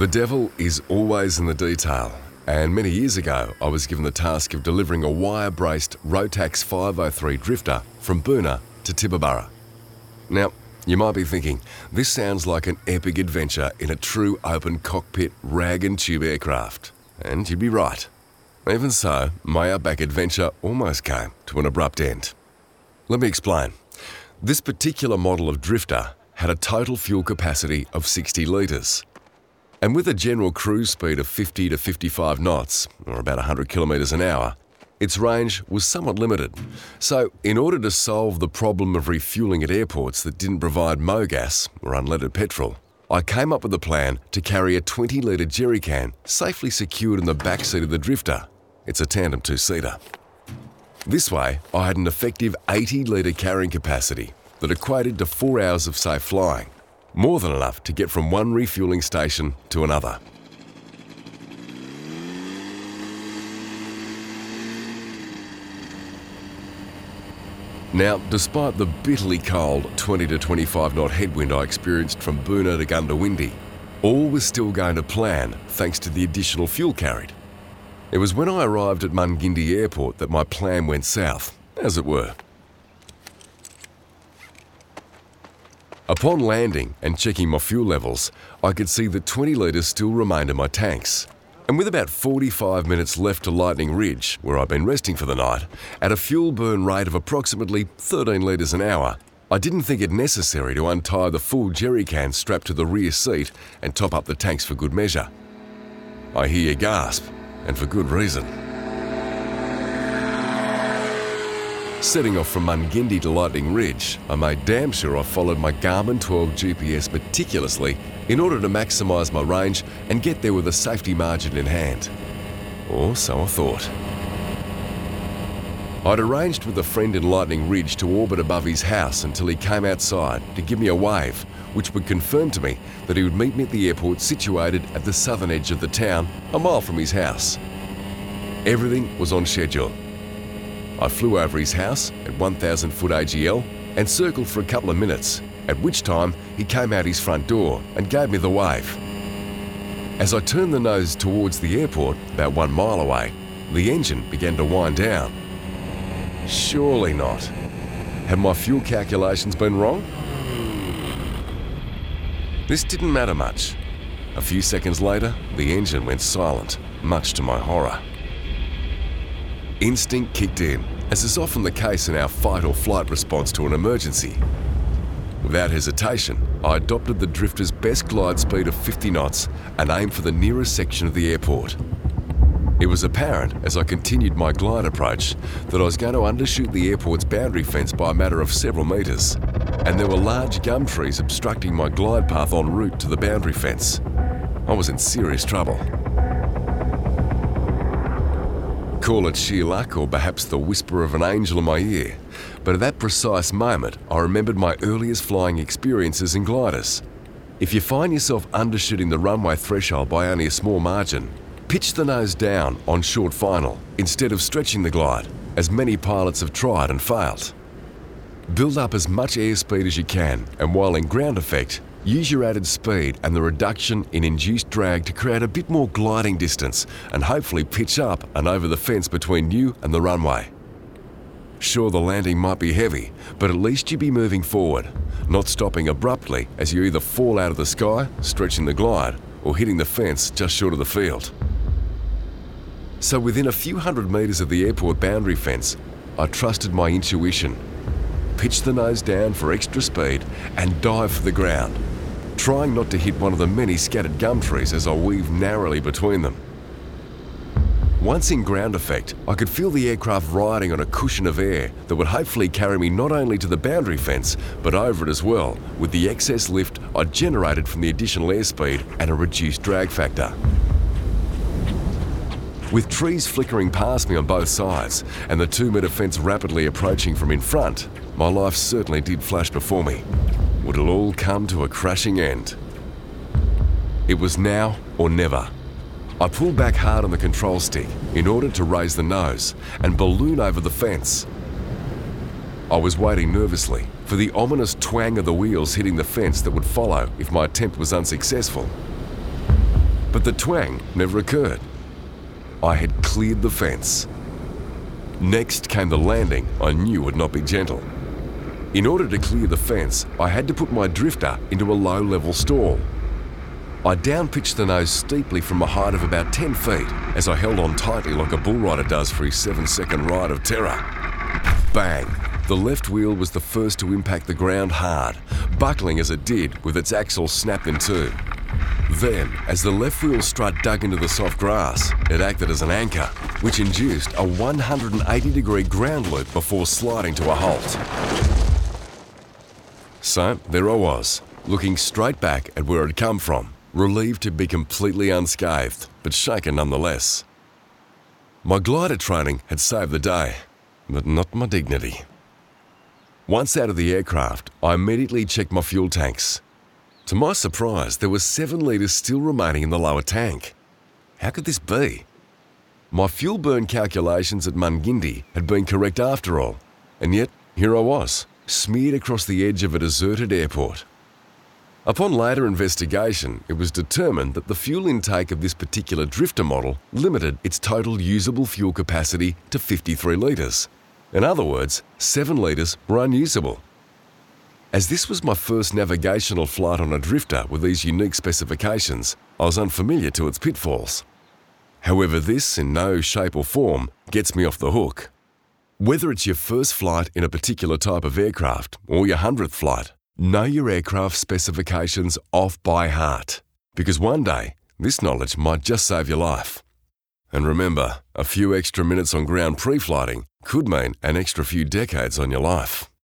The devil is always in the detail, and many years ago I was given the task of delivering a wire braced Rotax 503 drifter from Boonah to Tibooburra. Now, you might be thinking, this sounds like an epic adventure in a true open cockpit rag and tube aircraft. And you'd be right. Even so, my outback adventure almost came to an abrupt end. Let me explain. This particular model of drifter had a total fuel capacity of 60 litres. And with a general cruise speed of 50 to 55 knots, or about 100 kilometres an hour, its range was somewhat limited. So, in order to solve the problem of refuelling at airports that didn't provide MOGAS, or unleaded petrol, I came up with a plan to carry a 20 litre jerry can safely secured in the back seat of the drifter. It's a tandem two seater. This way, I had an effective 80 litre carrying capacity that equated to four hours of safe flying, more than enough to get from one refueling station to another. Now, despite the bitterly cold 20 to 25 knot headwind I experienced from Boonah to Goondiwindi, all was still going to plan thanks to the additional fuel carried. It was when I arrived at Mungindi Airport that my plan went south, as it were. Upon landing and checking my fuel levels, I could see that 20 litres still remained in my tanks. And with about 45 minutes left to Lightning Ridge, where I'd been resting for the night, at a fuel burn rate of approximately 13 litres an hour, I didn't think it necessary to untie the full jerry can strapped to the rear seat and top up the tanks for good measure. I hear you gasp, and for good reason. Setting off from Mungindi to Lightning Ridge, I made damn sure I followed my Garmin 12 GPS meticulously in order to maximise my range and get there with a safety margin in hand. Or so I thought. I'd arranged with a friend in Lightning Ridge to orbit above his house until he came outside to give me a wave, which would confirm to me that he would meet me at the airport situated at the southern edge of the town, a mile from his house. Everything was on schedule. I flew over his house at 1000 foot AGL and circled for a couple of minutes, at which time he came out his front door and gave me the wave. As I turned the nose towards the airport, about one mile away, the engine began to wind down. Surely not. Have my fuel calculations been wrong? This didn't matter much. A few seconds later, the engine went silent, much to my horror. Instinct kicked in, as is often the case in our fight or flight response to an emergency. Without hesitation, I adopted the drifter's best glide speed of 50 knots and aimed for the nearest section of the airport. It was apparent as I continued my glide approach that I was going to undershoot the airport's boundary fence by a matter of several metres, and there were large gum trees obstructing my glide path en route to the boundary fence. I was in serious trouble. Call it sheer luck or perhaps the whisper of an angel in my ear, but at that precise moment I remembered my earliest flying experiences in gliders. If you find yourself undershooting the runway threshold by only a small margin, pitch the nose down on short final instead of stretching the glide, as many pilots have tried and failed. Build up as much airspeed as you can, and while in ground effect, use your added speed and the reduction in induced drag to create a bit more gliding distance and hopefully pitch up and over the fence between you and the runway. Sure, the landing might be heavy, but at least you'd be moving forward, not stopping abruptly as you either fall out of the sky, stretching the glide, or hitting the fence just short of the field. So, within a few hundred metres of the airport boundary fence, I trusted my intuition, pitched the nose down for extra speed, and dived for the ground, trying not to hit one of the many scattered gum trees as I weaved narrowly between them. Once in ground effect, I could feel the aircraft riding on a cushion of air that would hopefully carry me not only to the boundary fence, but over it as well, with the excess lift I generated from the additional airspeed and a reduced drag factor. With trees flickering past me on both sides and the two metre fence rapidly approaching from in front, my life certainly did flash before me. Would it all come to a crashing end? It was now or never. I pulled back hard on the control stick in order to raise the nose and balloon over the fence. I was waiting nervously for the ominous twang of the wheels hitting the fence that would follow if my attempt was unsuccessful. but the twang never occurred. I had cleared the fence. Next came the landing I knew would not be gentle. In order to clear the fence, I had to put my drifter into a low level stall. I downpitched the nose steeply from a height of about 10 feet as I held on tightly like a bull rider does for his seven second ride of terror. Bang! The left wheel was the first to impact the ground hard, buckling as it did with its axle snapped in two. Then, as the left wheel strut dug into the soft grass, it acted as an anchor, which induced a 180 degree ground loop before sliding to a halt. So, there I was, looking straight back at where I'd come from, relieved to be completely unscathed, but shaken nonetheless. My glider training had saved the day, but not my dignity. Once out of the aircraft, I immediately checked my fuel tanks. To my surprise, there were seven litres still remaining in the lower tank. How could this be? My fuel burn calculations at Mungindi had been correct after all, and yet here I was, smeared across the edge of a deserted airport. Upon later investigation, it was determined that the fuel intake of this particular drifter model limited its total usable fuel capacity to 53 litres. In other words, 7 litres were unusable. As this was my first navigational flight on a drifter with these unique specifications, I was unfamiliar to its pitfalls. However, this in no shape or form gets me off the hook. Whether it's your first flight in a particular type of aircraft or your hundredth flight, know your aircraft specifications off by heart. Because one day, this knowledge might just save your life. And remember, a few extra minutes on ground pre flighting could mean an extra few decades on your life.